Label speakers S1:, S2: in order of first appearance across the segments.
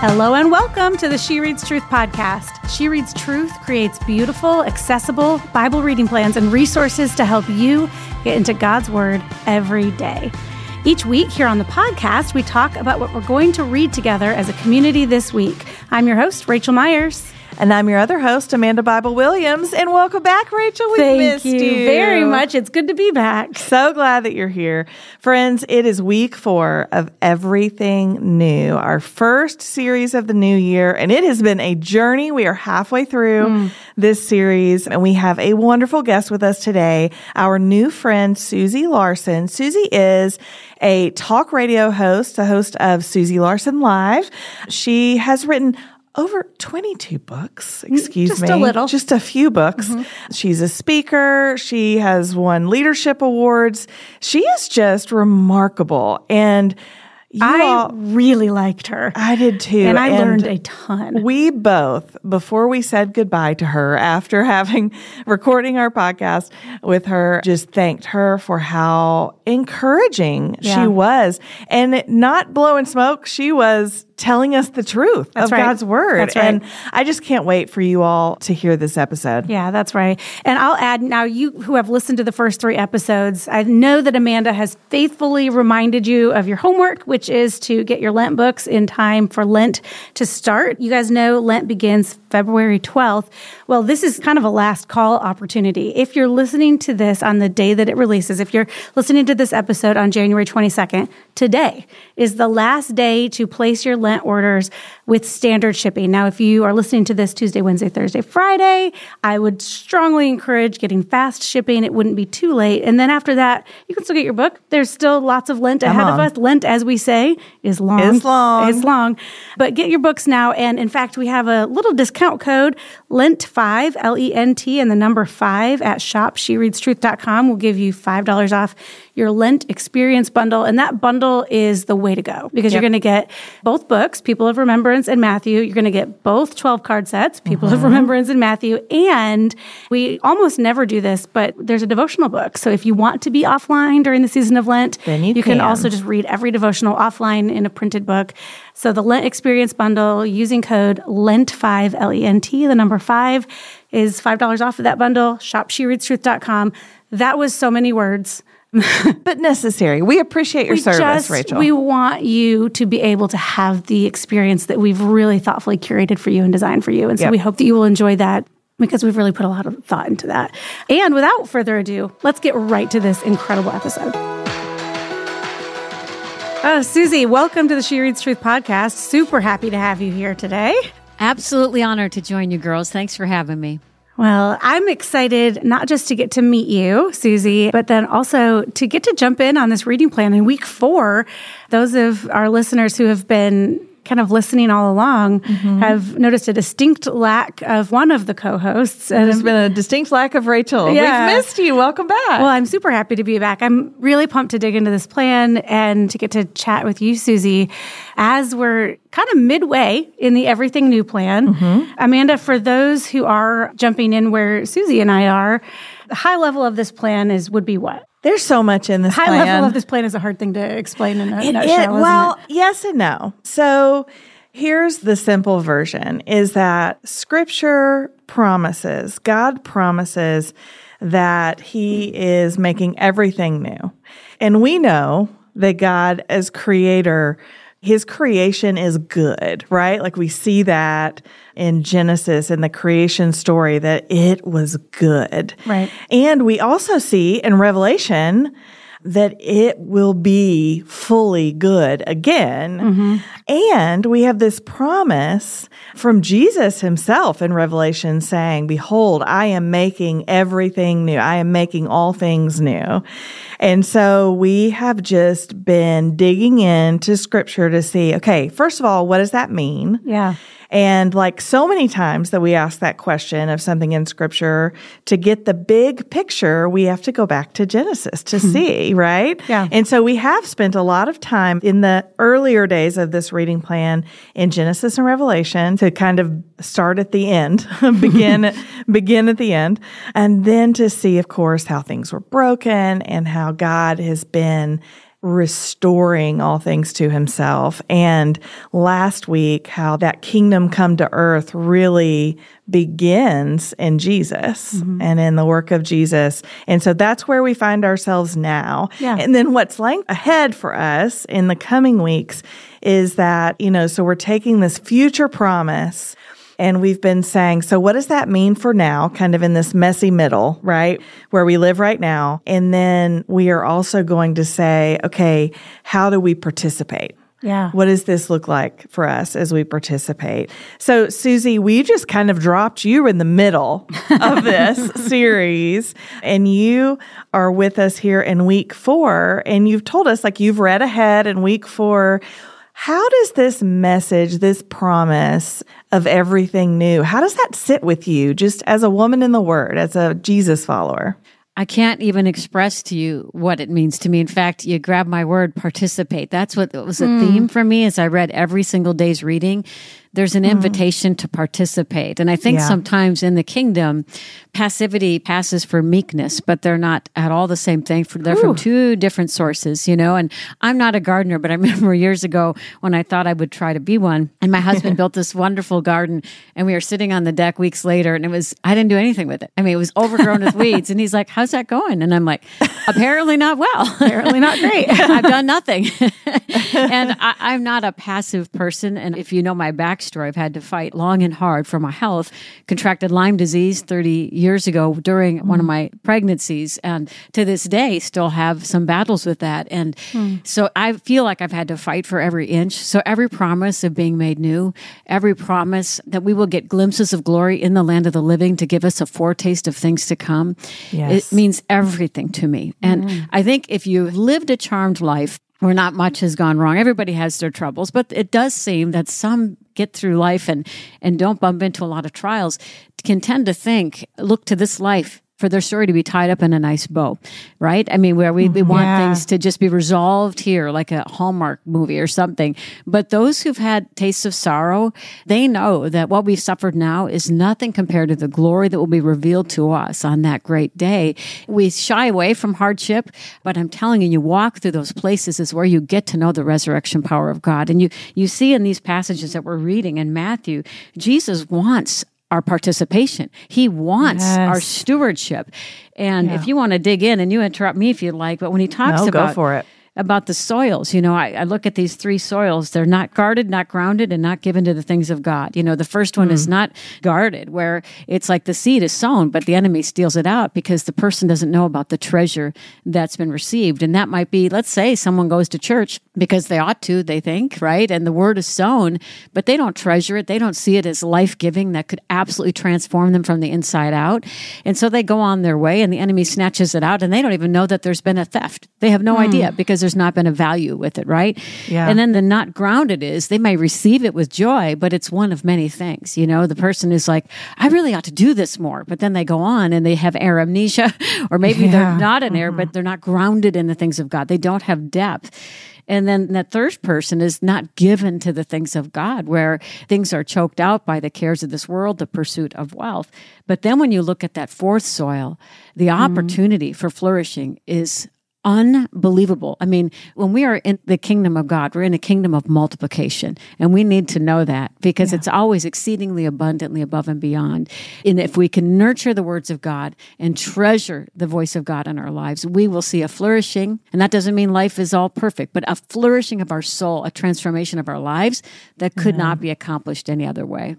S1: Hello and welcome to the She Reads Truth podcast. She Reads Truth creates beautiful, accessible Bible reading plans and resources to help you get into God's Word every day. Each week here on the podcast, we talk about what we're going to read together as a community this week. I'm your host, Raechel Myers.
S2: And I'm your other host, Amanda Bible Williams. And welcome back, Raechel. We
S1: Thank
S2: missed
S1: you,
S2: you
S1: very much. It's good to be back.
S2: So glad that you're here. Friends, it is week four of Everything New, our first series of the new year. And it has been a journey. We are halfway through mm. this series, and we have a wonderful guest with us today, our new friend, Susie Larson. Susie is a talk radio host, the host of Susie Larson Live. She has written over 22 books, mm, excuse
S1: just
S2: me.
S1: Just a little.
S2: Just a few books. Mm-hmm. She's a speaker. She has won leadership awards. She is just remarkable. And
S1: you I all, really liked her.
S2: I did too.
S1: And I and learned a ton.
S2: We both, before we said goodbye to her after having recording our podcast with her, just thanked her for how encouraging yeah. she was. And not blowing smoke, she was telling us the truth
S1: that's
S2: of
S1: right.
S2: God's word.
S1: That's right.
S2: And I just can't wait for you all to hear this episode.
S1: Yeah, that's right. And I'll add now, you who have listened to the first three episodes, I know that Amanda has faithfully reminded you of your homework, which is to get your Lent books in time for Lent to start. You guys know Lent begins February 12th. Well, this is kind of a last call opportunity. If you're listening to this on the day that it releases, if you're listening to this episode on January 22nd, today is the last day to place your Lent orders with standard shipping. Now, if you are listening to this Tuesday, Wednesday, Thursday, Friday, I would strongly encourage getting fast shipping. It wouldn't be too late. And then after that, you can still get your book. There's still lots of Lent ahead of us. Lent, as we say, is long.
S2: Is long.
S1: It's long. But get your books now. And in fact, we have a little discount code, Lent5, L E N T, and the number five at shopshereadstruth.com will give you $5 off your Lent experience bundle. And that bundle is the way to go because yep. you're going to get both books, People of Remembrance and Matthew. You're going to get both 12 card sets, People mm-hmm. of Remembrance and Matthew. And we almost never do this, but there's a devotional book. So if you want to be offline during the season of Lent,
S2: then you,
S1: you
S2: can.
S1: can also just read every devotional offline in a printed book. So the Lent experience bundle using code LENT5, L E N T, the number five, is $5 off of that bundle. Shop SheReadsTruth.com. That was so many words.
S2: but necessary. We appreciate your
S1: we
S2: service,
S1: just,
S2: Raechel.
S1: We want you to be able to have the experience that we've really thoughtfully curated for you and designed for you. And so yep. we hope that you will enjoy that because we've really put a lot of thought into that. And without further ado, let's get right to this incredible episode. Oh, Susie, welcome to the She Reads Truth podcast. Super happy to have you here today.
S3: Absolutely honored to join you girls. Thanks for having me.
S1: Well, I'm excited not just to get to meet you, Susie, but then also to get to jump in on this reading plan in week four. Those of our listeners who have been kind of listening all along mm-hmm. have noticed a distinct lack of one of the co-hosts.
S2: And There's been a distinct lack of Raechel. Yeah. We've missed you. Welcome back.
S1: Well, I'm super happy to be back. I'm really pumped to dig into this plan and to get to chat with you, Susie, as we're kind of midway in the Everything New plan. Mm-hmm. Amanda, for those who are jumping in where Susie and I are, the high level of this plan is would be what?
S2: There's so much in this
S1: high
S2: plan.
S1: level of this plan is a hard thing to explain in a
S2: it,
S1: nutshell.
S2: It, well,
S1: it?
S2: yes and no. So here's the simple version: is that Scripture promises, God promises that He is making everything new, and we know that God, as Creator, his creation is good, right? Like we see that in Genesis in the creation story that it was good.
S1: Right.
S2: And we also see in Revelation that it will be fully good again. Mm-hmm. And we have this promise from Jesus himself in Revelation saying, Behold, I am making everything new. I am making all things new. And so we have just been digging into scripture to see, okay, first of all, what does that mean?
S1: Yeah.
S2: And like so many times that we ask that question of something in scripture, to get the big picture, we have to go back to Genesis to hmm. see, right?
S1: Yeah.
S2: And so we have spent a lot of time in the earlier days of this reading plan in Genesis and Revelation to kind of start at the end, begin, begin at the end, and then to see, of course, how things were broken and how God has been restoring all things to himself. And last week, how that kingdom come to earth really begins in Jesus mm-hmm. and in the work of Jesus. And so that's where we find ourselves now. Yeah. And then what's lying ahead for us in the coming weeks is that, you know, so we're taking this future promise and we've been saying, so what does that mean for now? Kind of in this messy middle, right? Where we live right now. And then we are also going to say, okay, how do we participate?
S1: Yeah.
S2: What does this look like for us as we participate? So, Susie, we just kind of dropped you in the middle of this series, and you are with us here in week four. And you've told us, like, you've read ahead in week four how does this message, this promise of everything new, how does that sit with you just as a woman in the word, as a Jesus follower?
S3: I can't even express to you what it means to me. In fact, you grab my word, participate. That's what was a mm. theme for me as I read every single day's reading there's an mm-hmm. invitation to participate. And I think yeah. sometimes in the kingdom, passivity passes for meekness, but they're not at all the same thing. They're Ooh. from two different sources, you know. And I'm not a gardener, but I remember years ago when I thought I would try to be one. And my husband built this wonderful garden, and we were sitting on the deck weeks later, and it was, I didn't do anything with it. I mean, it was overgrown with weeds. And he's like, How's that going? And I'm like, Apparently not well.
S1: Apparently not great.
S3: I've done nothing. and I, I'm not a passive person. And if you know my backstory, backstory. I've had to fight long and hard for my health. Contracted Lyme disease 30 years ago during mm. one of mm. my pregnancies, and to this day still have some battles with that. And mm. so I feel like I've had to fight for every inch. So every promise of being made new, every promise that we will get glimpses of glory in the land of the living to give us a foretaste of things to come, yes. it means everything to me. And mm. I think if you've lived a charmed life, where not much has gone wrong. Everybody has their troubles, but it does seem that some get through life and and don't bump into a lot of trials can tend to think look to this life for their story to be tied up in a nice bow, right? I mean, where we, we mm-hmm. want yeah. things to just be resolved here, like a Hallmark movie or something. But those who've had tastes of sorrow, they know that what we've suffered now is nothing compared to the glory that will be revealed to us on that great day. We shy away from hardship, but I'm telling you, you walk through those places is where you get to know the resurrection power of God. And you, you see in these passages that we're reading in Matthew, Jesus wants our participation. He wants yes. our stewardship. And yeah. if you want to dig in and you interrupt me if you'd like, but when he talks
S2: no,
S3: about
S2: go for it
S3: about the soils. You know, I, I, look at these three soils. They're not guarded, not grounded, and not given to the things of God. You know, the first one mm. is not guarded, where it's like the seed is sown, but the enemy steals it out because the person doesn't know about the treasure that's been received. And that might be, let's say someone goes to church because they ought to, they think, right? And the word is sown, but they don't treasure it. They don't see it as life giving that could absolutely transform them from the inside out. And so they go on their way and the enemy snatches it out and they don't even know that there's been a theft. They have no mm. idea because there's not been a value with it, right? Yeah. And then the not grounded is they may receive it with joy, but it's one of many things. You know, the person is like, I really ought to do this more, but then they go on and they have air amnesia, or maybe yeah. they're not an air, mm-hmm. but they're not grounded in the things of God. They don't have depth. And then that third person is not given to the things of God, where things are choked out by the cares of this world, the pursuit of wealth. But then when you look at that fourth soil, the mm-hmm. opportunity for flourishing is unbelievable. I mean, when we are in the kingdom of God, we're in a kingdom of multiplication. And we need to know that because yeah. it's always exceedingly abundantly above and beyond. And if we can nurture the words of God and treasure the voice of God in our lives, we will see a flourishing. And that doesn't mean life is all perfect, but a flourishing of our soul, a transformation of our lives that could yeah. not be accomplished any other way.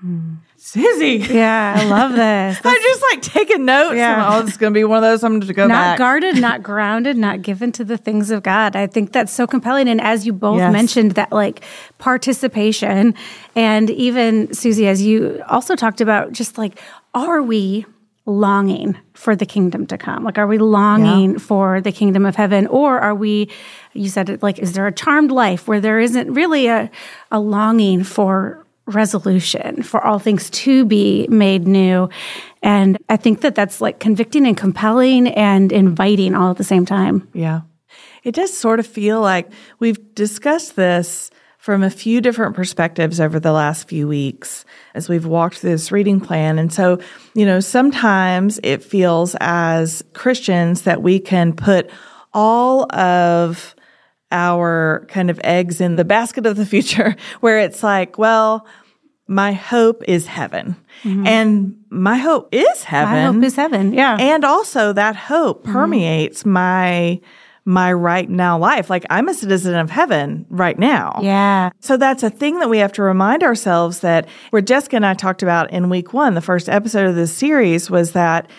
S2: Hmm. Susie.
S1: Yeah, I love this.
S2: I just like taking notes. Yeah. oh, it's going to be one of those. I'm going to go
S1: not
S2: back.
S1: guarded, not grounded, not given to the things of God. I think that's so compelling. And as you both yes. mentioned, that like participation, and even Susie, as you also talked about, just like, are we longing for the kingdom to come? Like, are we longing yeah. for the kingdom of heaven? Or are we, you said it like, is there a charmed life where there isn't really a, a longing for resolution for all things to be made new. And I think that that's like convicting and compelling and inviting all at the same time.
S2: Yeah. It does sort of feel like we've discussed this from a few different perspectives over the last few weeks as we've walked through this reading plan. And so, you know, sometimes it feels as Christians that we can put all of our kind of eggs in the basket of the future, where it's like, well, my hope is heaven. Mm-hmm. And my hope is heaven.
S1: My hope is heaven. Yeah.
S2: And also that hope mm-hmm. permeates my my right now life. Like I'm a citizen of heaven right now.
S1: Yeah.
S2: So that's a thing that we have to remind ourselves that where Jessica and I talked about in week one, the first episode of this series was that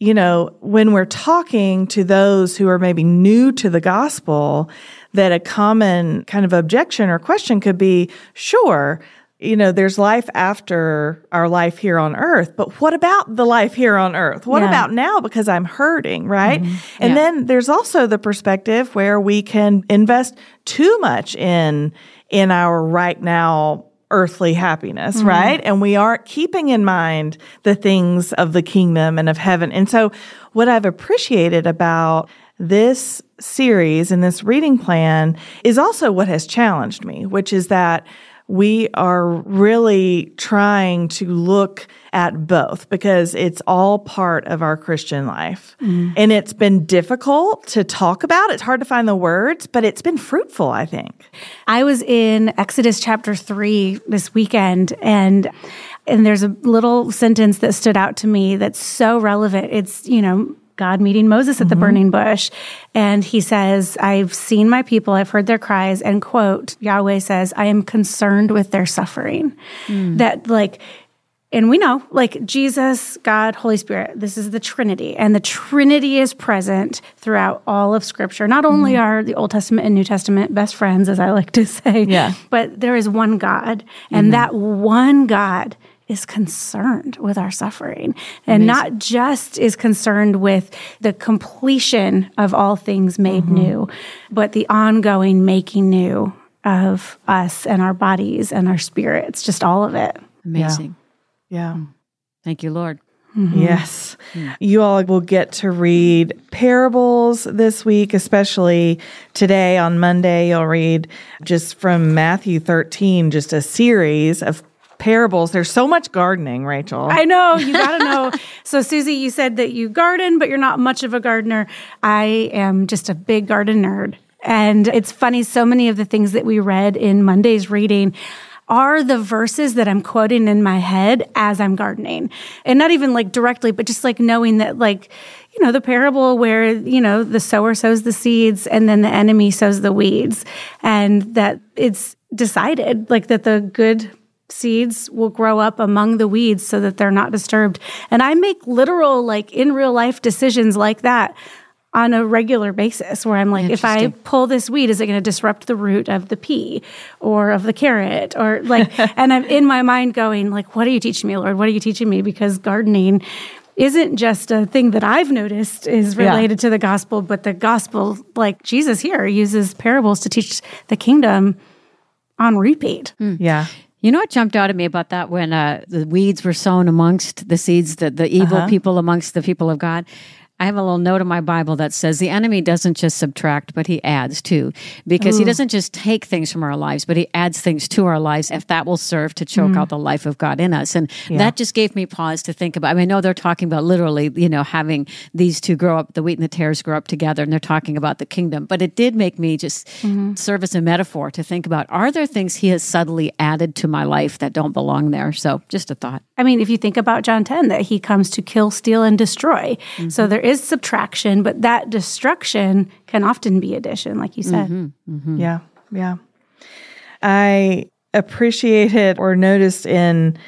S2: you know, when we're talking to those who are maybe new to the gospel, that a common kind of objection or question could be, sure, you know, there's life after our life here on earth, but what about the life here on earth? What yeah. about now? Because I'm hurting, right? Mm-hmm. And yeah. then there's also the perspective where we can invest too much in, in our right now earthly happiness, mm-hmm. right? And we aren't keeping in mind the things of the kingdom and of heaven. And so what I've appreciated about this series and this reading plan is also what has challenged me, which is that we are really trying to look at both because it's all part of our Christian life. Mm. And it's been difficult to talk about. It's hard to find the words, but it's been fruitful, I think.
S1: I was in Exodus chapter 3 this weekend and and there's a little sentence that stood out to me that's so relevant. It's, you know, God meeting Moses at the mm-hmm. burning bush. And he says, I've seen my people, I've heard their cries, and quote, Yahweh says, I am concerned with their suffering. Mm. That, like, and we know, like Jesus, God, Holy Spirit, this is the Trinity, and the Trinity is present throughout all of Scripture. Not only mm. are the Old Testament and New Testament best friends, as I like to say,
S2: yeah.
S1: but there is one God, and mm-hmm. that one God is concerned with our suffering and Amazing. not just is concerned with the completion of all things made mm-hmm. new, but the ongoing making new of us and our bodies and our spirits, just all of it.
S3: Amazing.
S2: Yeah. Yeah.
S3: Thank you, Lord.
S2: Mm-hmm. Yes. Mm-hmm. You all will get to read parables this week, especially today on Monday. You'll read just from Matthew 13, just a series of parables. There's so much gardening, Raechel.
S1: I know. You got to know. so, Susie, you said that you garden, but you're not much of a gardener. I am just a big garden nerd. And it's funny, so many of the things that we read in Monday's reading are the verses that I'm quoting in my head as I'm gardening. And not even like directly, but just like knowing that, like, you know, the parable where, you know, the sower sows the seeds and then the enemy sows the weeds. And that it's decided, like, that the good seeds will grow up among the weeds so that they're not disturbed. And I make literal, like in real life decisions like that on a regular basis where I'm like, if I pull this weed, is it going to disrupt the root of the pea or of the carrot or like, and I'm in my mind going like, what are you teaching me, Lord? What are you teaching me? Because gardening isn't just a thing that I've noticed is related yeah. to the gospel, but the gospel, like Jesus here uses parables to teach the kingdom on repeat.
S2: Mm. Yeah.
S3: You know what jumped out at me about that when uh, the weeds were sown amongst the seeds, the, the evil uh-huh. people amongst the people of God? I have a little note in my Bible that says the enemy doesn't just subtract, but he adds too, because Ooh. he doesn't just take things from our lives, but he adds things to our lives if that will serve to choke mm. out the life of God in us. And yeah. that just gave me pause to think about. I mean, I know they're talking about literally, you know, having these two grow up, the wheat and the tares grow up together, and they're talking about the kingdom. But it did make me just mm-hmm. serve as a metaphor to think about are there things he has subtly added to my life that don't belong there? So just a thought.
S1: I mean, if you think about John 10, that he comes to kill, steal, and destroy. Mm-hmm. So there is subtraction, but that destruction can often be addition, like you said.
S2: Mm-hmm, mm-hmm. Yeah, yeah. I appreciated or noticed in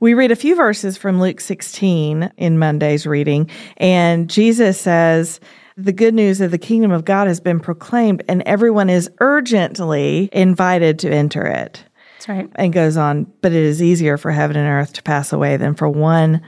S2: we read a few verses from Luke 16 in Monday's reading, and Jesus says, the good news of the kingdom of God has been proclaimed, and everyone is urgently invited to enter it.
S1: That's right.
S2: And goes on, but it is easier for heaven and earth to pass away than for one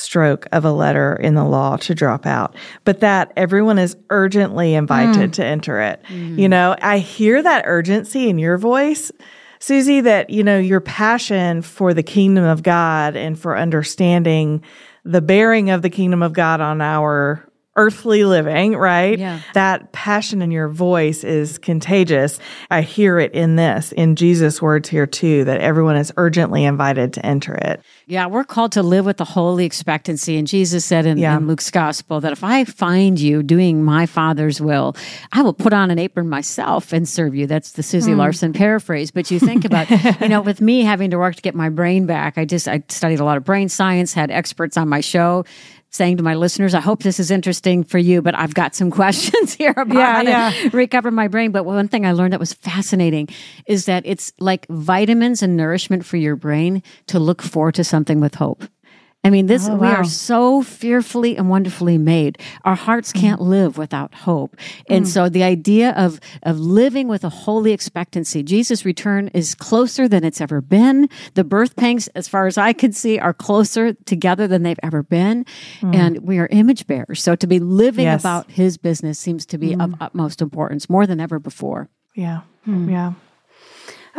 S2: stroke of a letter in the law to drop out, but that everyone is urgently invited mm. to enter it. Mm. You know, I hear that urgency in your voice. Susie, that, you know, your passion for the kingdom of God and for understanding the bearing of the kingdom of God on our earthly living, right?
S3: Yeah.
S2: That passion in your voice is contagious. I hear it in this, in Jesus' words here too, that everyone is urgently invited to enter it.
S3: Yeah, we're called to live with the holy expectancy. And Jesus said in,
S2: Yeah.
S3: in Luke's gospel that if I find you doing my Father's will, I will put on an apron myself and serve you. That's the Susie hmm. Larson paraphrase. But you think about, you know, with me having to work to get my brain back, I just, I studied a lot of brain science, had experts on my show. Saying to my listeners, I hope this is interesting for you, but I've got some questions here about
S1: Yeah,
S3: how to
S1: yeah.
S3: recover my brain. But one thing I learned that was fascinating is that it's like vitamins and nourishment for your brain to look forward to something with hope. I mean, this oh, we
S1: wow.
S3: are so fearfully and wonderfully made. Our hearts mm. can't live without hope. And mm. so the idea of of living with a holy expectancy, Jesus' return is closer than it's ever been. The birth pangs, as far as I can see, are closer together than they've ever been. Mm. And we are image bearers. So to be living
S2: Yes.
S3: about his business seems to be of utmost importance, more than ever before.
S2: Yeah. Yeah.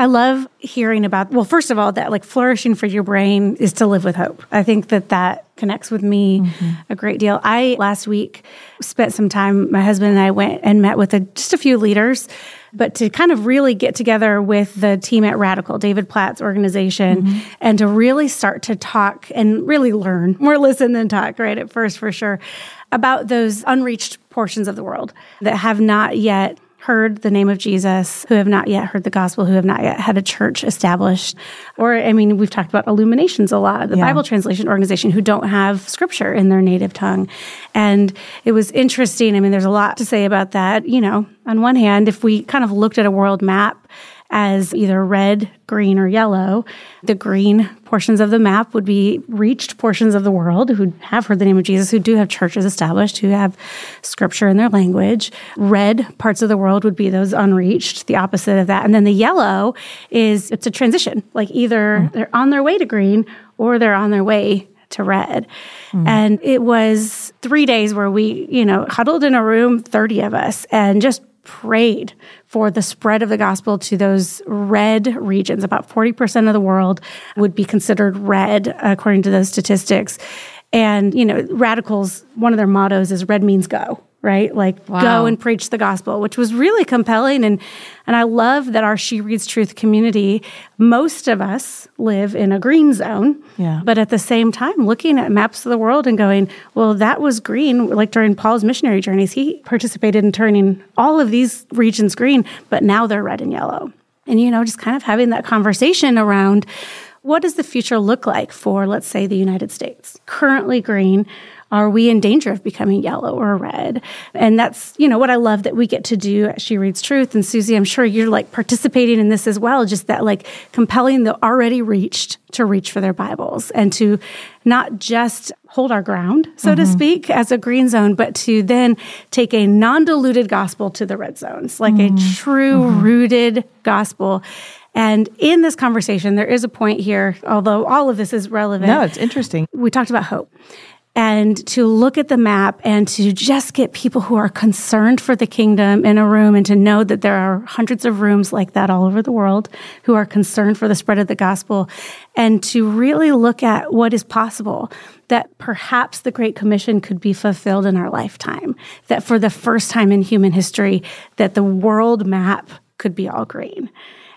S1: I love hearing about, well, first of all, that like flourishing for your brain is to live with hope. I think that that connects with me mm-hmm. a great deal. I last week spent some time, my husband and I went and met with a, just a few leaders, but to kind of really get together with the team at Radical, David Platt's organization, mm-hmm. and to really start to talk and really learn more listen than talk, right? At first, for sure, about those unreached portions of the world that have not yet heard the name of Jesus, who have not yet heard the gospel, who have not yet had a church established. Or, I mean, we've talked about Illuminations a lot, the
S2: Yeah.
S1: Bible translation organization who don't have scripture in their native tongue. And it was interesting. I mean, there's a lot to say about that. You know, on one hand, if we kind of looked at a world map, as either red, green, or yellow. The green portions of the map would be reached portions of the world who have heard the name of Jesus, who do have churches established, who have scripture in their language. Red parts of the world would be those unreached, the opposite of that. And then the yellow is it's a transition, like either mm. they're on their way to green or they're on their way to red. Mm. And it was three days where we, you know, huddled in a room, 30 of us, and just prayed for the spread of the gospel to those red regions. About 40% of the world would be considered red, according to those statistics. And, you know, radicals, one of their mottos is red means go, right? Like
S3: Wow.
S1: go and preach the gospel, which was really compelling. And, and I love that our She Reads Truth community, most of us live in a green zone.
S2: Yeah.
S1: But at the same time, looking at maps of the world and going, well, that was green. Like during Paul's missionary journeys, he participated in turning all of these regions green, but now they're red and yellow. And, you know, just kind of having that conversation around what does the future look like for, let's say, the United States? Currently green. Are we in danger of becoming yellow or red? And that's, you know, what I love that we get to do at She Reads Truth. And Susie, I'm sure you're like participating in this as well, just that like compelling the already reached to reach for their Bibles and to not just hold our ground, so to mm-hmm. speak, as a green zone, but to then take a non diluted gospel to the red zones, like a mm-hmm. true mm-hmm. rooted gospel. And in this conversation, there is a point here, although all of this is relevant
S2: No, it's interesting.
S1: we talked about hope and to look at the map and to just get people who are concerned for the kingdom in a room and to know that there are hundreds of rooms like that all over the world who are concerned for the spread of the gospel and to really look at what is possible that perhaps the great commission could be fulfilled in our lifetime that for the first time in human history that the world map could be all green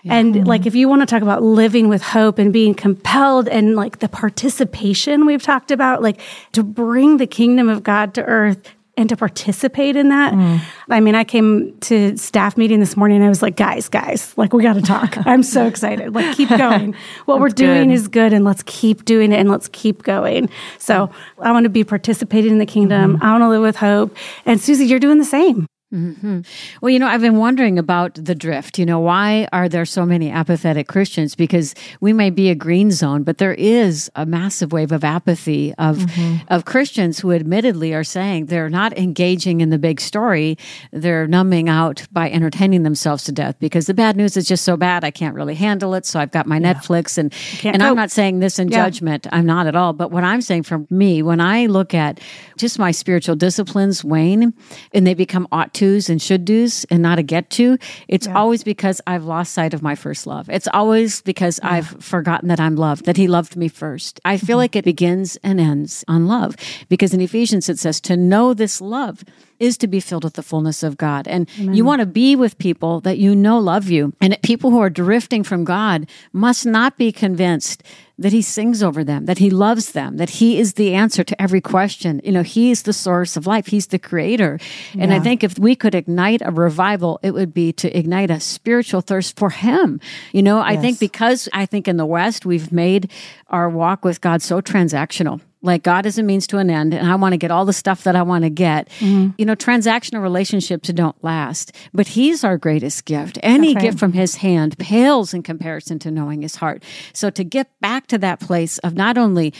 S1: and like, if you want to talk about living with hope and being compelled and like the participation we've talked about, like to bring the kingdom of God to earth and to participate in that. Mm. I mean, I came to staff meeting this morning and I was like, guys, guys, like we got to talk. I'm so excited. Like, keep going. What we're doing
S2: good.
S1: is good and let's keep doing it and let's keep going. So I want to be participating in the kingdom. Mm-hmm. I want to live with hope. And Susie, you're doing the same. Mm-hmm.
S3: Well, you know, I've been wondering about the drift. You know, why are there so many apathetic Christians? Because we may be a green zone, but there is a massive wave of apathy of of Christians who admittedly are saying they're not engaging in the big story. They're numbing out by entertaining themselves to death because the bad news is just so bad I can't really handle it. So I've got my Netflix and and I'm not saying this in
S1: Yeah.
S3: judgment. I'm not at all. But what I'm saying for me, when I look at just my spiritual disciplines wane and they become ought to tos and should do's and not a get to, it's always because I've lost sight of my first love. It's always because I've forgotten that I'm loved, that He loved me first. I feel mm-hmm. like it begins and ends on love because in Ephesians it says to know this love is to be filled with the fullness of God. And you want to be with people that you know love you. And people who are drifting from God must not be convinced that he sings over them, that he loves them, that he is the answer to every question. You know, he is the source of life. He's the creator. And I think if we could ignite a revival, it would be to ignite a spiritual thirst for him. You know, I think because I think in the West, we've made our walk with God so transactional like God is a means to an end, and I want to get all the stuff that I want to get.
S1: Mm-hmm.
S3: You know, transactional relationships don't last, but He's our greatest gift. Any
S1: right.
S3: gift from His hand pales in comparison to knowing His heart. So to get back to that place of not only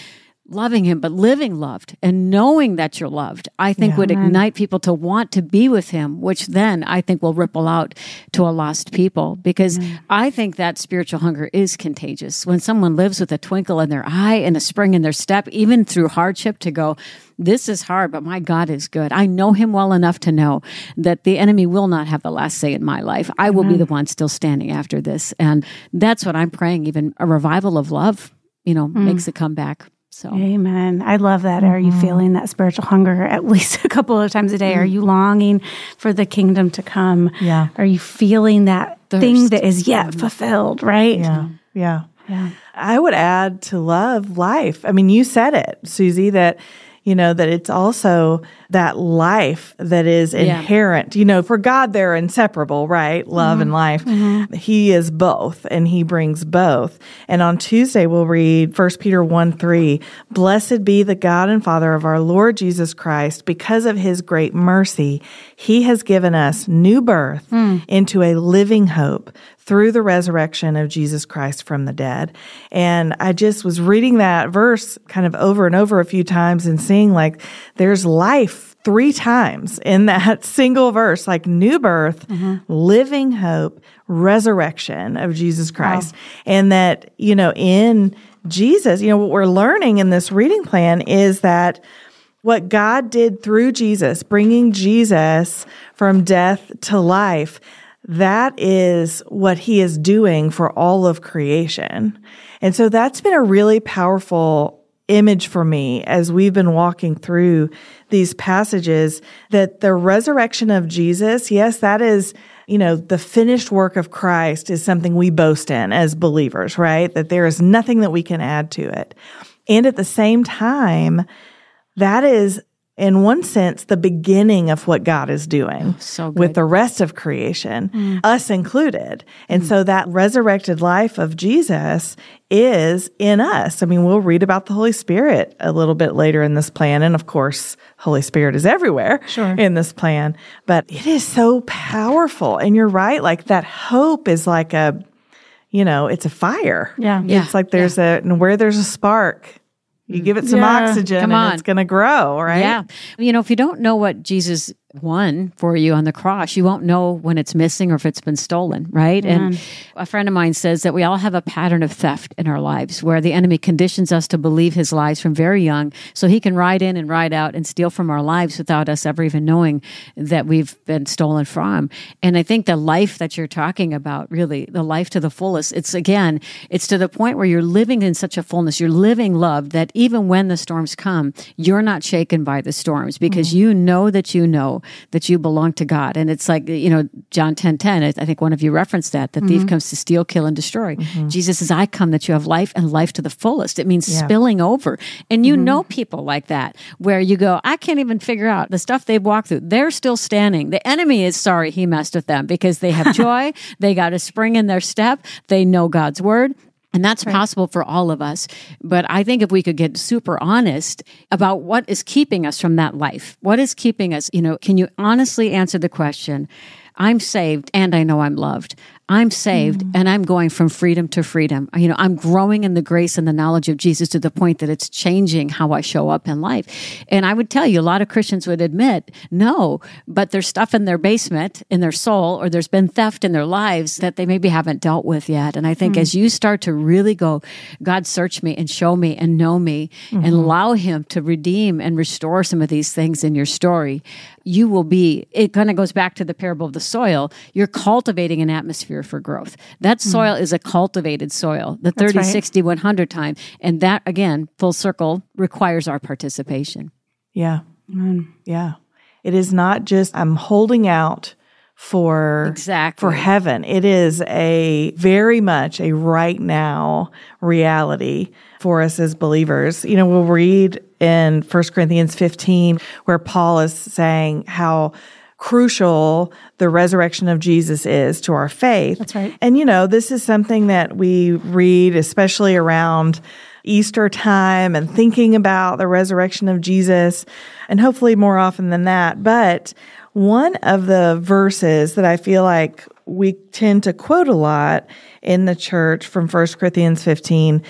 S3: loving him, but living loved and knowing that you're loved, I think would ignite people to want to be with him, which then I think will ripple out to a lost people because I think that spiritual hunger is contagious. When someone lives with a twinkle in their eye and a spring in their step, even through hardship to go, this is hard, but my God is good. I know him well enough to know that the enemy will not have the last say in my life. I will be the one still standing after this. And that's what I'm praying, even a revival of love, you know, makes mm. a comeback. So
S1: Amen. I love that. Are you mm-hmm. feeling that spiritual hunger at least a couple of times a day? Are mm. you longing for the kingdom to come?
S2: Yeah.
S1: Are you feeling that thing that is yet mm-hmm. fulfilled, right?
S2: Yeah. Yeah.
S1: Yeah.
S2: I would add to love life. I mean, you said it, Susie, that, you know, that it's also that life that is inherent. You know, for God, they're inseparable, right? Love and mm-hmm. life. Mm-hmm. He is both and he brings both. And on Tuesday, we'll read 1 Peter 1 3. Blessed be the God and Father of our Lord Jesus Christ. Because of his great mercy, he has given us new birth hmm. into a living hope through the resurrection of Jesus Christ from the dead. And I just was reading that verse kind of over and over a few times and seeing like there's life three times in that single verse, like new birth, mm-hmm. living hope, resurrection of Jesus Christ. And that, you know, in Jesus, you know, what we're learning in this reading plan is that what God did through Jesus, bringing Jesus from death to life, that is what he is doing for all of creation. And so that's been a really powerful image for me as we've been walking through these passages that the resurrection of Jesus, yes, that is, you know, the finished work of Christ is something we boast in as believers, right? That there is nothing that we can add to it. And at the same time, that is in one sense the beginning of what God is doing oh,
S3: so
S2: with the rest of creation, mm. us included. And mm. so that resurrected life of Jesus is in us. I mean, we'll read about the Holy Spirit a little bit later in this plan. And of course, Holy Spirit is everywhere
S1: Sure.
S2: in this plan, but it is so powerful. And you're right. Like that hope is like a, you know, it's a fire.
S1: Yeah.
S3: Yeah.
S2: It's like there's a, and where there's a spark, you give it some
S1: Yeah.
S2: oxygen
S3: Come
S2: and
S3: on.
S2: it's going to grow, right?
S3: Yeah. You know, if you don't know what Jesus won for you on the cross, you won't know when it's missing or if it's been stolen, right? And a friend of mine says that we all have a pattern of theft in our lives where the enemy conditions us to believe his lies from very young so he can ride in and ride out and steal from our lives without us ever even knowing that we've been stolen from. And I think the life that you're talking about, really, the life to the fullest, it's again, it's to the point where you're living in such a fullness, you're living love that even when the storms come, you're not shaken by the storms because mm-hmm. you know that you know that you belong to God. And it's like, you know, John 10 10, I think one of you referenced that. The thief mm-hmm. comes to steal, kill, and destroy. Mm-hmm. Jesus says, I come that you have life and life to the fullest. It means spilling over. And you mm-hmm. know people like that where you go, I can't even figure out the stuff they've walked through. They're still standing. The enemy is sorry he messed with them because they have joy. they got a spring in their step. They know God's word. And that's possible for all of us. But I think if we could get super honest about what is keeping us from that life, what is keeping us, you know, can you honestly answer the question? I'm saved and I know I'm loved. I'm saved
S1: Mm.
S3: and I'm going from freedom to freedom. You know, I'm growing in the grace and the knowledge of Jesus to the point that it's changing how I show up in life. And I would tell you, a lot of Christians would admit, no, but there's stuff in their basement, in their soul, or there's been theft in their lives that they maybe haven't dealt with yet. And I think as you start to really go, God, search me and show me and know me and allow Him to redeem and restore some of these things in your story, you will be, it kind of goes back to the parable of the soil. You're cultivating an atmosphere for growth. That hmm. soil is a cultivated soil, the 30,
S1: right.
S3: 60, 100 time. And that, again, full circle requires our participation.
S2: Yeah. Yeah. It is not just I'm holding out for
S3: Exactly.
S2: for heaven. It is a very much a right now reality for us as believers. You know, we'll read in 1 Corinthians 15 where Paul is saying how crucial the resurrection of Jesus is to our faith.
S1: That's right.
S2: And you know, this is something that we read especially around Easter time and thinking about the resurrection of Jesus, and hopefully more often than that. But one of the verses that I feel like we tend to quote a lot in the church from 1 Corinthians 15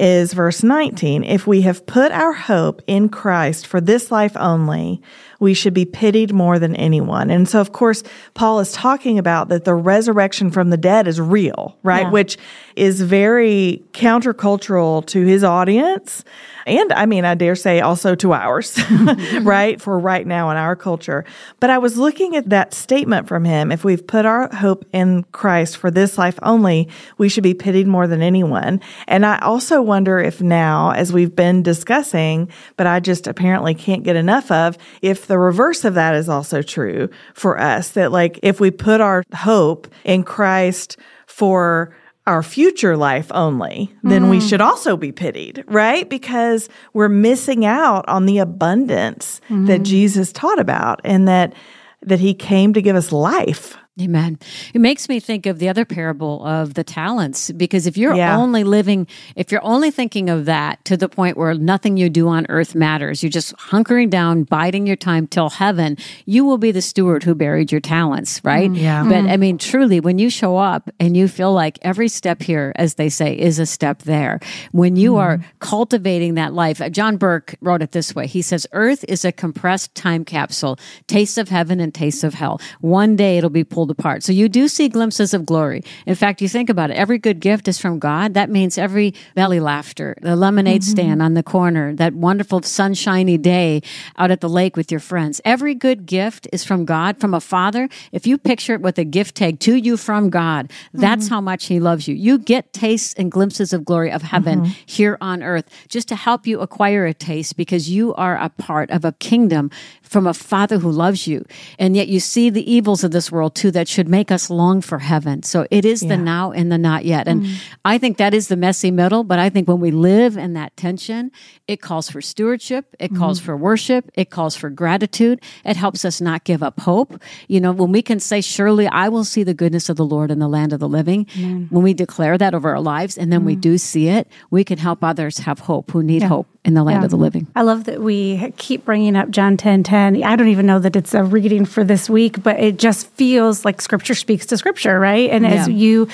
S2: is verse 19. If we have put our hope in Christ for this life only, we should be pitied more than anyone. And so, of course, Paul is talking about that the resurrection from the dead is real, right?
S1: Yeah.
S2: Which is very countercultural to his audience. And I mean, I dare say also to ours, right? For right now in our culture. But I was looking at that statement from him. If we've put our hope in Christ for this life only, we should be pitied more than anyone. And I also wonder if now, as we've been discussing, but I just apparently can't get enough of, if the reverse of that is also true for us, that like if we put our hope in Christ for our future life only, then we mm. should also be pitied, right? Because we're missing out on the abundance that mm-hmm. Jesus taught about and that that he came to give us life.
S3: Amen. It makes me think of the other parable of the talents because if you're
S2: Yeah.
S3: only living, if you're only thinking of that to the point where nothing you do on earth matters, you're just hunkering down, biding your time till heaven, you will be the steward who buried your talents, right?
S2: Mm, yeah.
S3: But I mm-hmm. mean, truly, when you show up and you feel like every step here, as they say, is a step there, when you are mm-hmm. cultivating that life, uh, John Burke wrote it this way. He says, Earth is a compressed time capsule, tastes of heaven and tastes of hell. One day it'll be pulled apart. So you do see glimpses of glory. In fact, you think about it, every good gift is from God. That means every belly laughter, the lemonade mm-hmm. stand on the corner, that wonderful sunshiny day out at the lake with your friends. Every good gift is from God, from a father. If you picture it with a gift tag to you from God, that's mm-hmm. how much he loves you. You get tastes and glimpses of glory of heaven mm-hmm. here on earth just to help you acquire a taste because you are a part of a kingdom from a father who loves you. And yet you see the evils of this world too that should make us long for heaven. So it is the now and the not yet. And mm. I think that is the messy middle, but I think when we live in that tension, it calls for stewardship, it calls mm. for worship, it calls for gratitude. It helps us not give up hope. You know, when we can say, Surely I will see the goodness of the Lord in the land of the living, when we declare that over our lives and then we mm. do see it, we can help others have hope who need hope in the land
S1: Yeah.
S3: of the living.
S1: I love that we keep bringing up John 10 10. I don't even know that it's a reading for this week, but it just feels like scripture speaks to scripture, right? And as you,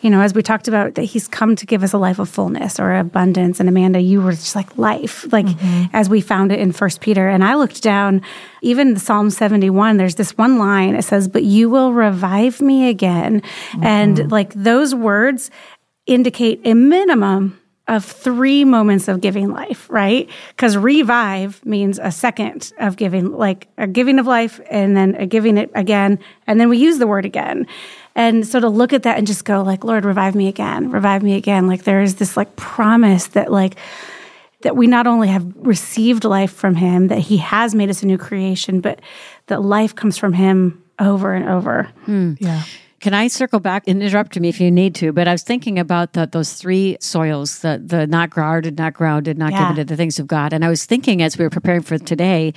S1: you know, as we talked about that he's come to give us a life of fullness or abundance. And Amanda, you were just like life, like mm-hmm. as we found it in First Peter. And I looked down, even Psalm 71, there's this one line, it says, But you will revive me again. Mm-hmm. And like those words indicate a minimum of three moments of giving life, right? Because revive means a second of giving, like a giving of life and then a giving it again. And then we use the word again. And so to look at that and just go like, Lord, revive me again, revive me again. Like there is this like promise that like, that we not only have received life from him, that he has made us a new creation, but that life comes from him over and over. Hmm.
S2: Yeah.
S3: Can I circle back and interrupt me if you need to? But I was thinking about the, those three soils, the, the not guarded, not grounded, not
S1: Yeah.
S3: given to the things of God. And I was thinking as we were preparing for today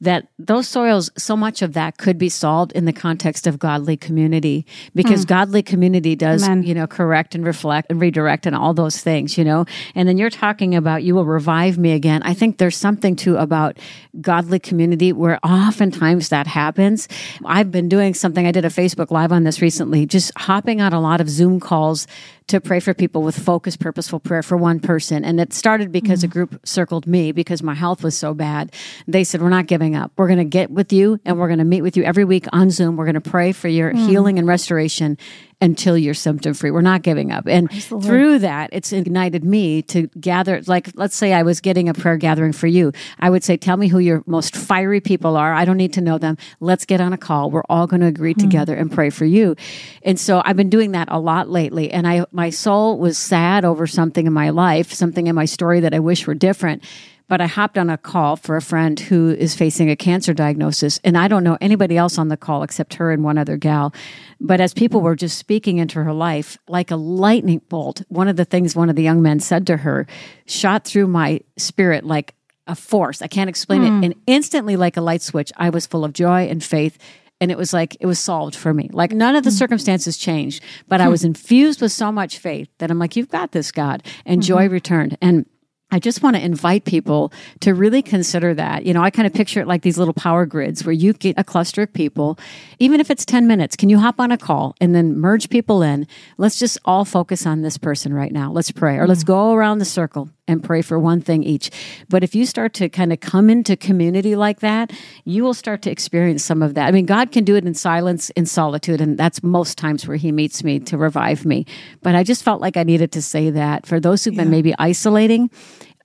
S3: that those soils, so much of that could be solved in the context of godly community because mm. godly community does,
S1: Amen.
S3: you know, correct and reflect and redirect and all those things, you know. And then you're talking about you will revive me again. I think there's something too about godly community where oftentimes that happens. I've been doing something, I did a Facebook Live on this recently recently just hopping on a lot of Zoom calls to pray for people with focused, purposeful prayer for one person. And it started because mm. a group circled me because my health was so bad. They said, We're not giving up. We're going to get with you and we're going to meet with you every week on Zoom. We're going to pray for your mm. healing and restoration until you're symptom free. We're not giving up. And through that, it's ignited me to gather, like, let's say I was getting a prayer gathering for you. I would say, tell me who your most fiery people are. I don't need to know them. Let's get on a call. We're all going to agree hmm. together and pray for you. And so I've been doing that a lot lately. And I, my soul was sad over something in my life, something in my story that I wish were different but I hopped on a call for a friend who is facing a cancer diagnosis. And I don't know anybody else on the call except her and one other gal. But as people were just speaking into her life, like a lightning bolt, one of the things one of the young men said to her shot through my spirit like a force. I can't explain mm. it. Hmm. And instantly, like a light switch, I was full of joy and faith and it was like it was solved for me. Like none of the hmm. circumstances changed, but I hmm. was infused with so much faith that I'm like, "You've got this, God," and mm-hmm. joy returned. And I just want to invite people to really consider that. You know, I kind of picture it like these little power grids where you get a cluster of people, even if it's 10 minutes, can you hop on a call and then merge people in? Let's just all focus on this person right now. Let's pray or let's mm. go around the circle and pray for one thing each. But if you start to kind of come into community like that, you will start to experience some of that. I mean, God can do it in silence, in solitude, and that's most times where He meets me to revive me. But I just felt like I needed to say that for those who've yeah. been maybe isolating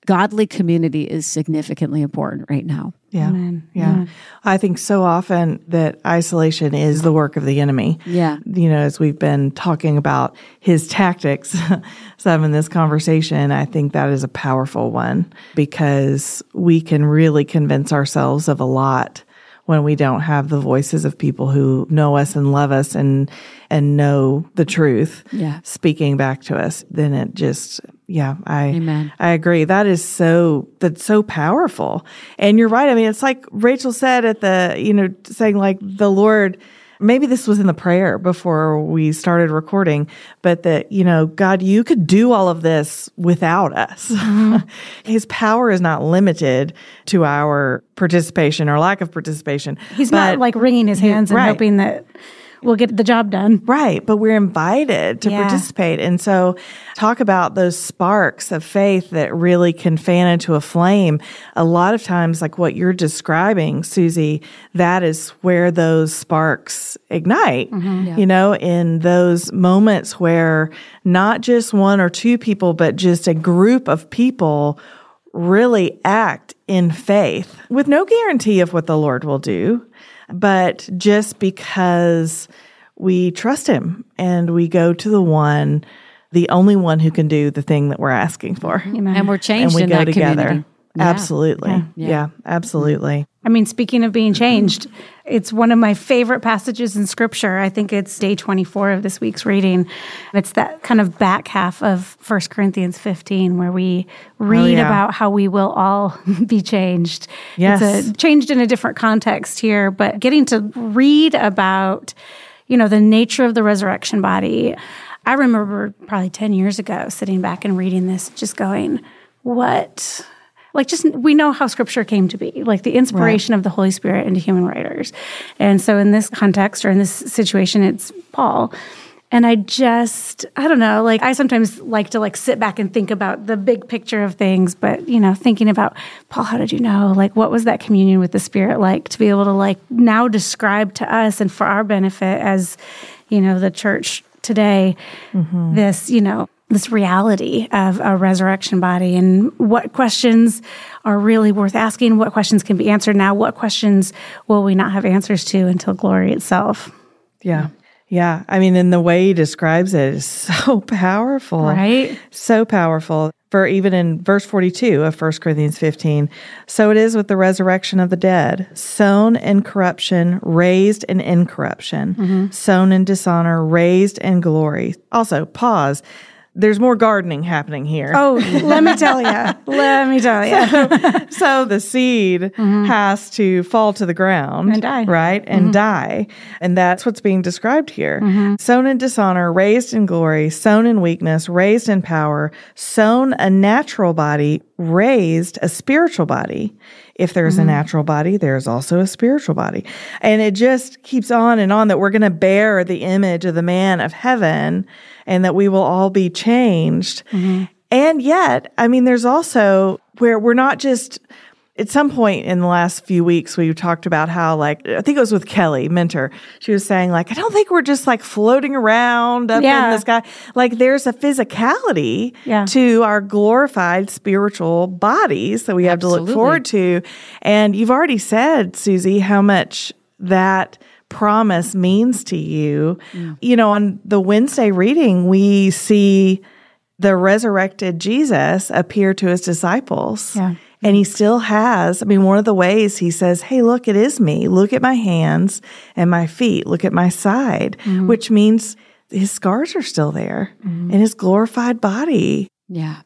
S3: godly community is significantly important right now.
S2: Yeah. Amen. Yeah. Amen. I think so often that isolation is the work of the enemy.
S3: Yeah.
S2: You know, as we've been talking about his tactics some in this conversation, I think that is a powerful one because we can really convince ourselves of a lot when we don't have the voices of people who know us and love us and and know the truth
S3: yeah.
S2: speaking back to us then it just yeah i
S3: Amen.
S2: i agree that is so that's so powerful and you're right i mean it's like Raechel said at the you know saying like the lord maybe this was in the prayer before we started recording, but that, you know, God, you could do all of this without us. Mm-hmm. His power is not limited to our participation or lack of participation.
S1: He's not like wringing his hands and right. hoping that we'll get the job done.
S2: Right. But we're invited to yeah. participate. And so talk about those sparks of faith that really can fan into a flame. A lot of times, like what you're describing, Susie, that is where those sparks ignite, mm-hmm. yeah. you know, in those moments where not just one or two people, but just a group of people really act in faith with no guarantee of what the Lord will do but just because we trust him and we go to the one, the only one who can do the thing that we're asking for.
S3: Amen. And we're changed and we go together. Community.
S2: Yeah. Absolutely. Yeah. Yeah. yeah, absolutely.
S1: I mean, speaking of being changed, it's one of my favorite passages in scripture. I think it's day 24 of this week's reading. It's that kind of back half of 1 Corinthians 15 where we oh, read oh, yeah. about how we will all be changed.
S2: Yes.
S1: It's a, changed in a different context here, but getting to read about, you know, the nature of the resurrection body. I remember probably 10 years ago sitting back and reading this, just going, what? Like just we know how scripture came to be like the inspiration right. of the holy spirit into human writers and so in this context or in this situation it's paul and i just i don't know like i sometimes like to like sit back and think about the big picture of things but you know thinking about paul how did you know like what was that communion with the spirit like to be able to like now describe to us and for our benefit as you know the church today mm-hmm. this you know this reality of a resurrection body and what questions are really worth asking, what questions can be answered now, what questions will we not have answers to until glory itself.
S2: Yeah. Yeah. I mean, and the way he describes it is so powerful.
S1: Right?
S2: So powerful. For even in verse 42 of 1 Corinthians 15, so it is with the resurrection of the dead, sown in corruption, raised in incorruption, mm-hmm. sown in dishonor, raised in glory. Also, pause there's more gardening happening here.
S1: Oh, let me tell you. let me tell you.
S2: so, so, the seed mm-hmm. has to fall to the ground
S1: and die.
S2: Right? And mm-hmm. die. And that's what's being described here. Mm-hmm. Sown in dishonor, raised in glory, sown in weakness, raised in power, sown a natural body, raised a spiritual body. If there's a natural body, there's also a spiritual body. And it just keeps on and on that we're going to bear the image of the man of heaven and that we will all be changed. Mm-hmm. And yet, I mean, there's also where we're not just at some point in the last few weeks, we talked about how, like, I think it was with Kelly Minter. She was saying, like, I don't think we're just like floating around up
S1: Yeah.
S2: in the sky. Like, there's a physicality
S1: Yeah.
S2: to our glorified spiritual bodies that we have to look forward to. And you've already said, Susie, how much that promise means to you. Mm. You know, on the Wednesday reading, we see the resurrected Jesus appear to his disciples.
S1: Yeah.
S2: And he still has, I mean, one of the ways he says, Hey, look, it is me. Look at my hands and my feet. Look at my side, mm-hmm. which means his scars are still there mm-hmm. in his glorified body.
S3: Yeah.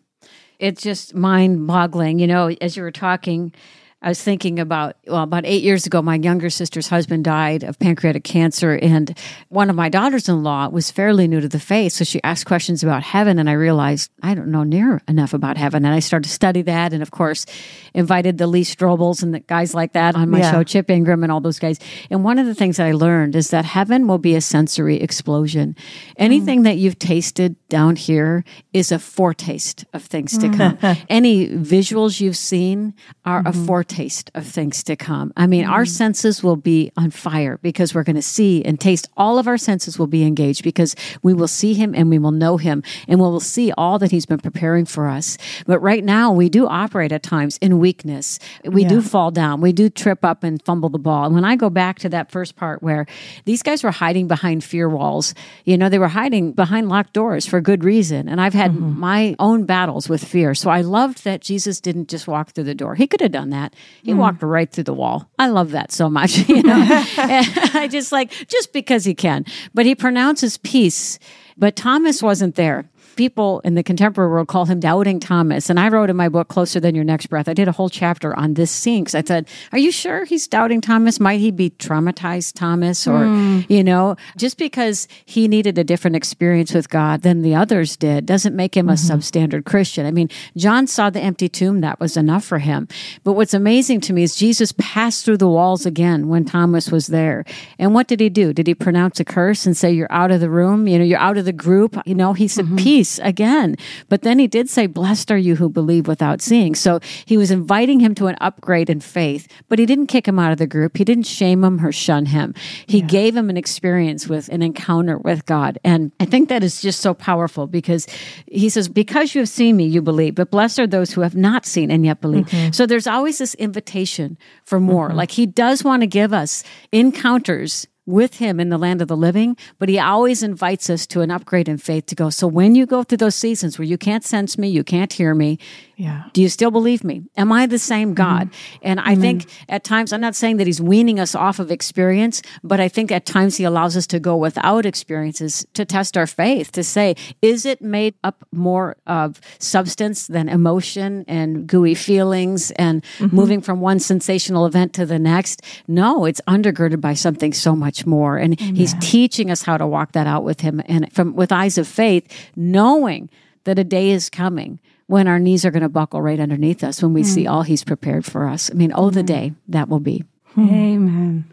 S3: It's just mind boggling. You know, as you were talking, I was thinking about, well, about eight years ago, my younger sister's husband died of pancreatic cancer. And one of my daughters in law was fairly new to the faith. So she asked questions about heaven. And I realized I don't know near enough about heaven. And I started to study that. And of course, invited the Lee Strobels and the guys like that on my
S2: Yeah.
S3: show, Chip Ingram and all those guys. And one of the things that I learned is that heaven will be a sensory explosion. Mm. Anything that you've tasted down here is a foretaste of things to mm. come. Any visuals you've seen are a mm-hmm. foretaste of things to come. I mean, our mm. senses will be on fire because we're going to see and taste. All of our senses will be engaged because we will see him and we will know him and we will see all that he's been preparing for us. But right now, we do operate at times in weakness. We do fall down. We do trip up and fumble the ball. And when I go back to that first part where these guys were hiding behind fear walls, you know, they were hiding behind locked doors for good reason. And I've had mm-hmm. my own battles with fear. So I loved that Jesus didn't just walk through the door. He could have done that. He mm. walked right through the wall. I love that so much. You know, I just like, just because he can, but he pronounces peace. But Thomas wasn't there people in the contemporary world call him doubting Thomas. And I wrote in my book, Closer Than Your Next Breath, I did a whole chapter on this scene because I said, Are you sure he's doubting Thomas? Might he be traumatized Thomas? Or, hmm. you know, just because he needed a different experience with God than the others did doesn't make him a mm-hmm. substandard Christian. I mean, John saw the empty tomb, that was enough for him. But what's amazing to me is Jesus passed through the walls again when Thomas was there. And what did he do? Did he pronounce a curse and say, You're out of the room? You know, you're out of the group? You know, he said, mm-hmm. Peace again. But then he did say, Blessed are you who believe without seeing. So he was inviting him to an upgrade in faith, but he didn't kick him out of the group. He didn't shame him or shun him. He gave him an experience with an encounter with God. And I think that is just so powerful because he says, Because you have seen me, you believe, but blessed are those who have not seen and yet believe. Mm-hmm. So there's always this invitation for more. Mm-hmm. Like he does want to give us encounters with him in the land of the living, but he always invites us to an upgrade in faith to go. So when you go through those seasons where you can't sense me, you can't hear me,
S2: Yeah.
S3: do you still believe me? Am I the same mm-hmm. God? And I think at times, I'm not saying that he's weaning us off of experience, but I think at times he allows us to go without experiences to test our faith, to say, is it made up more of substance than emotion and gooey feelings and mm-hmm. moving from one sensational event to the next? No, it's undergirded by something so much more. And he's teaching us how to walk that out with him and from with eyes of faith, knowing that a day is coming when our knees are going to buckle right underneath us when we hmm. see all he's prepared for us. I mean, oh, the hmm. day that will be. Hmm.
S1: Amen.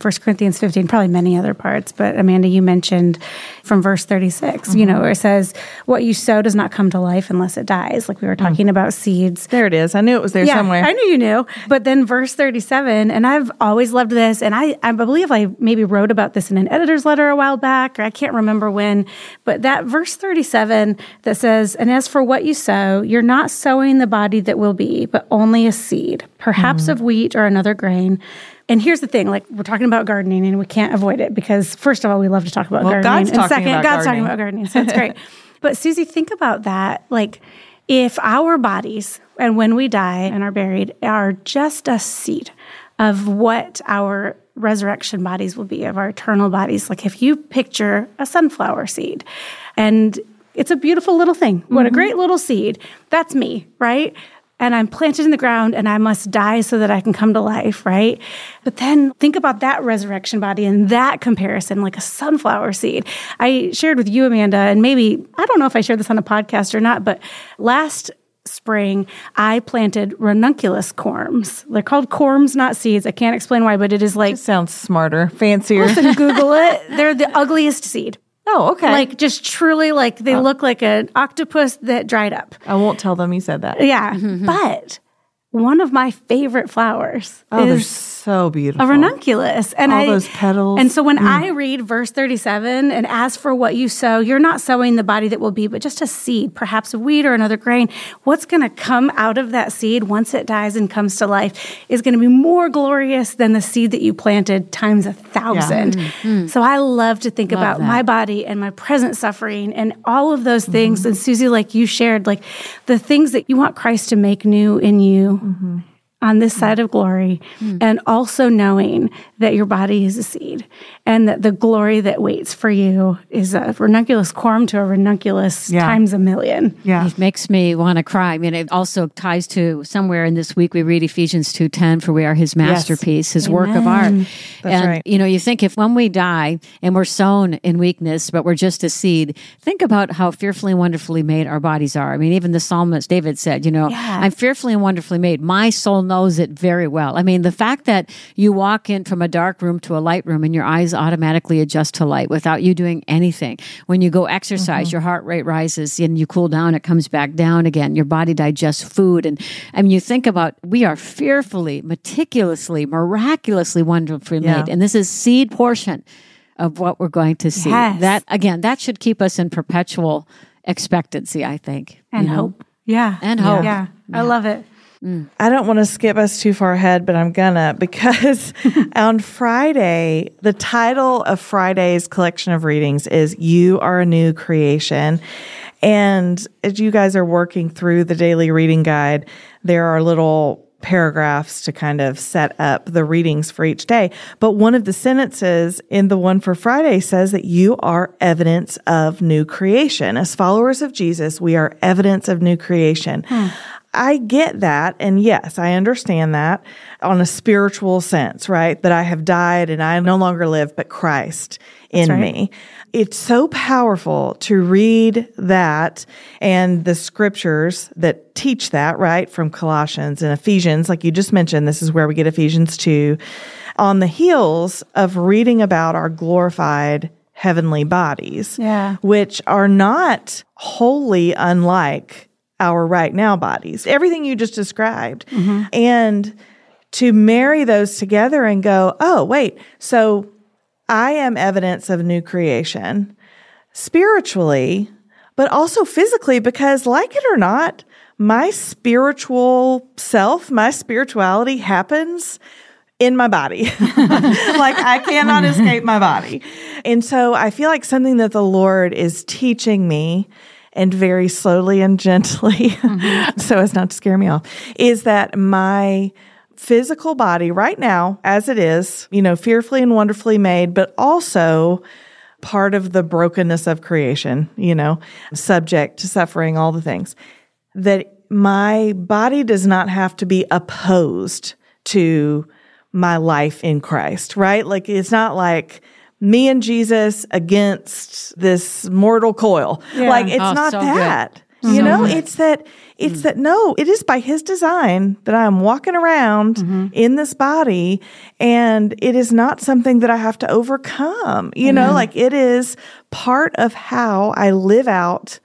S1: First Corinthians 15, probably many other parts, but Amanda, you mentioned from verse 36, you know, where it says, What you sow does not come to life unless it dies. Like we were talking about seeds.
S2: There it is. I knew it was there somewhere.
S1: I knew you knew. But then verse 37, and I've always loved this, and I, I believe I maybe wrote about this in an editor's letter a while back, or I can't remember when, but that verse 37 that says, And as for what you sow, you're not sowing the body that will be, but only a seed, perhaps
S2: Mm-hmm.
S1: of wheat or another grain. And here's the thing, like we're talking about gardening and we can't avoid it because first of all, we love to talk about
S2: Well,
S1: gardening.
S2: God's
S1: and
S2: talking
S1: second, God's
S2: gardening.
S1: talking about gardening. So it's great. but Susie, think about that. Like if our bodies and when we die and are buried are just a seed of what our resurrection bodies will be, of our eternal bodies. Like if you picture a sunflower seed and it's a beautiful little thing. What a mm-hmm. great little seed. That's me, right? And I'm planted in the ground and I must die so that I can come to life, right? But then think about that resurrection body and that comparison, like a sunflower seed. I shared with you, Amanda, and maybe, I don't know if I shared this on a podcast or not, but last spring, I planted ranunculus corms. They're called corms, not seeds. I can't explain why, but it is like.
S2: It sounds smarter, fancier.
S1: Listen, Google it. They're the ugliest seed.
S2: Oh, okay.
S1: Like just truly like they
S2: Oh.
S1: look like an octopus that dried up.
S2: I won't tell them you said that.
S1: Yeah. Mm-hmm. But one of my favorite flowers
S2: Oh, they're
S1: is
S2: so beautiful.
S1: a ranunculus. And
S2: All
S1: I,
S2: those petals. Mm.
S1: And so when I read verse 37, and as for what you sow, you're not sowing the body that will be, but just a seed, perhaps a wheat or another grain. What's going to come out of that seed once it dies and comes to life is going to be more glorious than the seed that you planted times a 1000 So I love to think about
S3: that.
S1: my body and my present suffering and all of those things. And Susie, like you shared, like the things that you want Christ to make new in you Mm-hmm on this side of glory, mm. and also knowing that your body is a seed and that the glory that waits for you is a ranunculus corm to a ranunculus
S2: Yeah.
S1: times a million.
S2: Yeah.
S3: It makes me want to cry. I mean, it also ties to somewhere in this week we read Ephesians two ten for we are His masterpiece, His work of art. and
S2: right.
S3: you know, you think if when we die and we're sown in weakness, but we're just a seed, think about how fearfully and wonderfully made our bodies are. I mean, even the psalmist David said, you know,
S1: Yeah.
S3: I'm fearfully and wonderfully made. My soul knows it very well. I mean, the fact that you walk in from a dark room to a light room and your eyes automatically adjust to light without you doing anything. When you go exercise, mm-hmm. your heart rate rises and you cool down, it comes back down again. Your body digests food. And I mean, you think about we are fearfully, meticulously, miraculously wonderfully
S2: Yeah.
S3: made. And this is seed portion of what we're going to see.
S1: Yes.
S3: That again, that should keep us in perpetual expectancy, I think.
S1: And
S3: you know?
S1: hope. Yeah.
S3: And hope.
S1: Yeah. I love it.
S2: I don't want to skip us too far ahead, but I'm gonna because on Friday, the title of Friday's collection of readings is You Are a New Creation. And as you guys are working through the daily reading guide, there are little paragraphs to kind of set up the readings for each day. But one of the sentences in the one for Friday says that you are evidence of new creation. As followers of Jesus, we are evidence of new creation. Hmm. I get that. And yes, I understand that on a spiritual sense, right? That I have died and I no longer live, but Christ in
S1: right.
S2: me. It's so powerful to read that and the scriptures that teach that, right? From Colossians and Ephesians, like you just mentioned, this is where we get Ephesians 2, on the heels of reading about our glorified heavenly bodies,
S1: Yeah.
S2: which are not wholly unlike our right now bodies. Everything you just described. Mm-hmm. And to marry those together and go, oh, wait, so I am evidence of new creation spiritually, but also physically, because like it or not, my spiritual self, my spirituality happens in my body. like I cannot mm-hmm. escape my body. And so I feel like something that the Lord is teaching me and very slowly and gently, so as not to scare me off, is that my physical body right now, as it is, you know, fearfully and wonderfully made, but also part of the brokenness of creation, you know, subject to suffering, all the things, that my body does not have to be opposed to my life in Christ, right? Like it's not like me and Jesus against this mortal coil. Like it's
S3: Oh,
S2: not
S3: so good.
S2: that. You know, it's that it's mm. that no, it is by his design that I'm walking around mm-hmm. in this body and it is not something that I have to overcome. You know, mm-hmm. like it is part of how I live out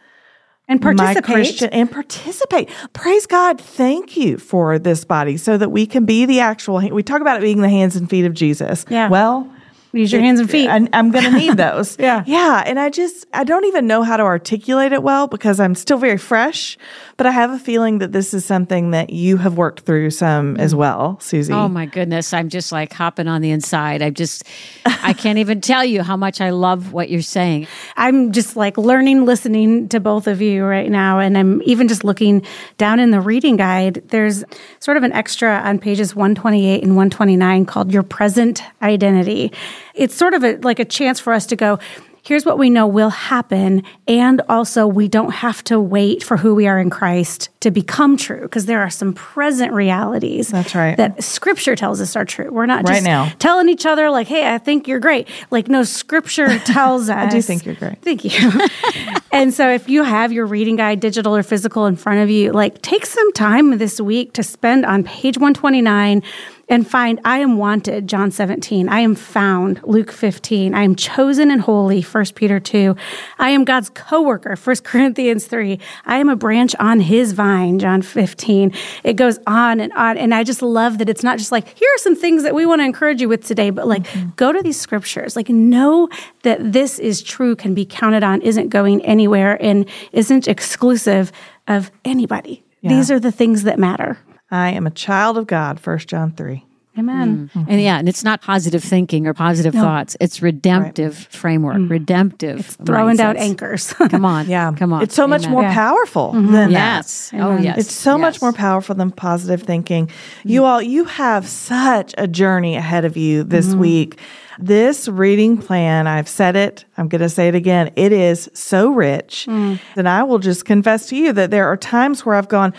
S1: And
S2: my
S1: participate.
S2: Christian and participate. Praise God. Thank you for this body so that we can be the actual we talk about it being the hands and feet of Jesus.
S1: Yeah.
S2: Well,
S1: Use your hands and feet.
S2: I, I'm going to need those.
S1: Yeah.
S2: Yeah. And I just, I don't even know how to articulate it well because I'm still very fresh, but I have a feeling that this is something that you have worked through some as mm. well, Susie.
S3: Oh my goodness. I'm just like hopping on the inside. I just, I can't even tell you how much I love what you're saying.
S1: I'm just like learning, listening to both of you right now. And I'm even just looking down in the reading guide. There's sort of an extra on pages 128 and 129 called Your Present Identity. It's sort of a, like a chance for us to go, here's what we know will happen. And also, we don't have to wait for who we are in Christ to become true because there are some present realities.
S2: That's right.
S1: That scripture tells us are true. We're not
S2: Right now.
S1: telling each other, like, hey, I think you're great. Like, no, scripture tells us.
S2: I do think you're great.
S1: Thank you. and so if you have your reading guide, digital or physical, in front of you, like take some time this week to spend on page 129 and find I am wanted, John 17. I am found, Luke 15. I am chosen and holy, 1 Peter 2. I am God's co-worker, 1 Corinthians 3. I am a branch on his vine, John 15. It goes on and on. And I just love that it's not just like, here are some things that we want to encourage you with today, but like mm-hmm. go to these scriptures. Like know that this is true, can be counted on, isn't going anywhere, and isn't exclusive of anybody. These are the things that matter.
S2: I am a child of God, 1 John 3.
S1: Amen. Mm. Mm-hmm.
S3: And yeah, and it's not positive thinking or positive thoughts. It's redemptive framework, mm. redemptive.
S1: It's Throwing down anchors.
S3: Come on.
S2: Yeah.
S3: Come on.
S2: It's so much more
S1: Yeah.
S2: powerful mm-hmm. than that.
S3: Yes. Oh, yes.
S2: It's so much more powerful than positive thinking. Mm-hmm. You all, you have such a journey ahead of you this week. This reading plan, I've said it, I'm going to say it again. It is so rich. Mm. And I will just confess to you that there are times where I've gone,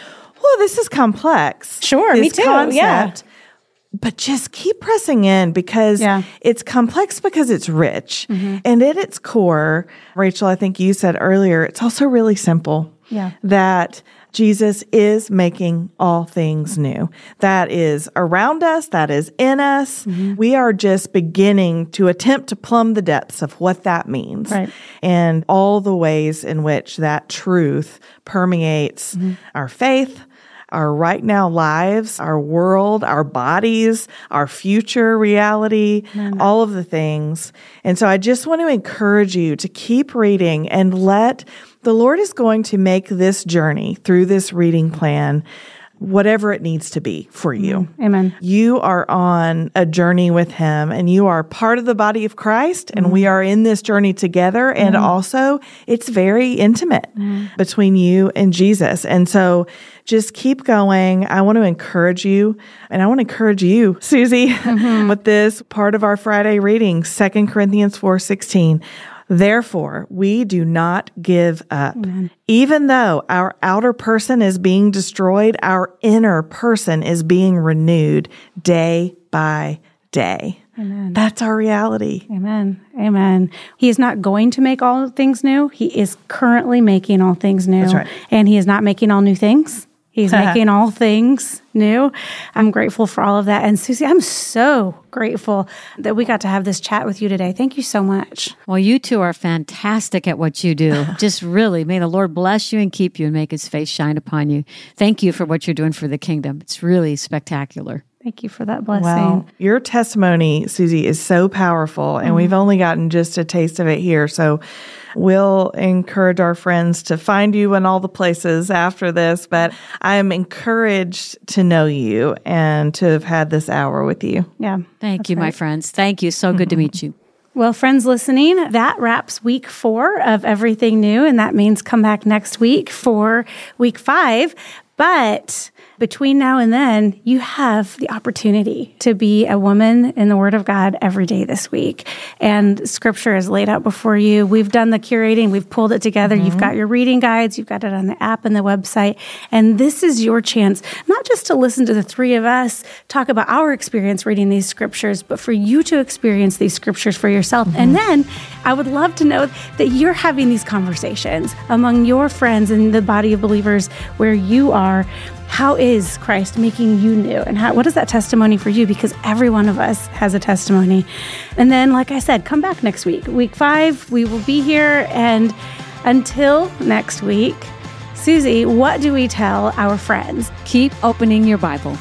S2: well, this is complex.
S1: Sure,
S2: this
S1: me too, yeah.
S2: But just keep pressing in because
S1: Yeah.
S2: it's complex because it's rich. Mm-hmm. And at its core, Raechel, I think you said earlier, it's also really simple.
S1: Yeah.
S2: That Jesus is making all things new. That is around us, that is in us. Mm-hmm. We are just beginning to attempt to plumb the depths of what that means
S1: Right.
S2: and all the ways in which that truth permeates mm-hmm. our faith, our right now lives, our world, our bodies, our future reality, mm. all of the things. And so I just want to encourage you to keep reading and let the Lord is going to make this journey through this reading plan whatever it needs to be for you. Mm.
S1: Amen.
S2: You are on a journey with him and you are part of the body of Christ and we mm. are in this journey together. And also it's very intimate between you and Jesus. And so just keep going. I want to encourage you and I want to encourage you, Susie, mm-hmm. with this part of our Friday reading, 2 Corinthians 4 16. Therefore, we do not give up. Even though our outer person is being destroyed, our inner person is being renewed day by day. Amen. That's our reality.
S1: Amen. Amen. He is not going to make all things new. He is currently making all things new.
S2: That's right.
S1: And he is not making all new things. He's making all things new. I'm grateful for all of that. And Susie, I'm so grateful that we got to have this chat with you today. Thank you so much.
S3: Well, you two are fantastic at what you do. Just really, may the Lord bless you and keep you and make his face shine upon you. Thank you for what you're doing for the kingdom. It's really spectacular.
S1: Thank you for that blessing.
S2: Wow. Your testimony, Susie, is so powerful, and mm-hmm. we've only gotten just a taste of it here. So we'll encourage our friends to find you in all the places after this. But I'm encouraged to know you and to have had this hour with you.
S1: Yeah.
S3: Thank you, my friends. Thank you. So good to meet you.
S1: Well, friends listening, that wraps week four of Everything New. And that means come back next week for week five. But between now and then, you have the opportunity to be a woman in the Word of God every day this week. And scripture is laid out before you. We've done the curating, we've pulled it together. You've mm-hmm. got your reading guides, you've got it on the app and the website. And this is your chance, not just to listen to the three of us talk about our experience reading these scriptures, but for you to experience these scriptures for yourself. And mm-hmm. then I would love to know that you're having these conversations among your friends in the body of believers where you are. How is Christ making you new? And how, what is that testimony for you? Because every one of us has a testimony. And then, like I said, come back next week. Week five, we will be here. And until next week, Susie, what do we tell our friends?
S3: Keep opening your Bible.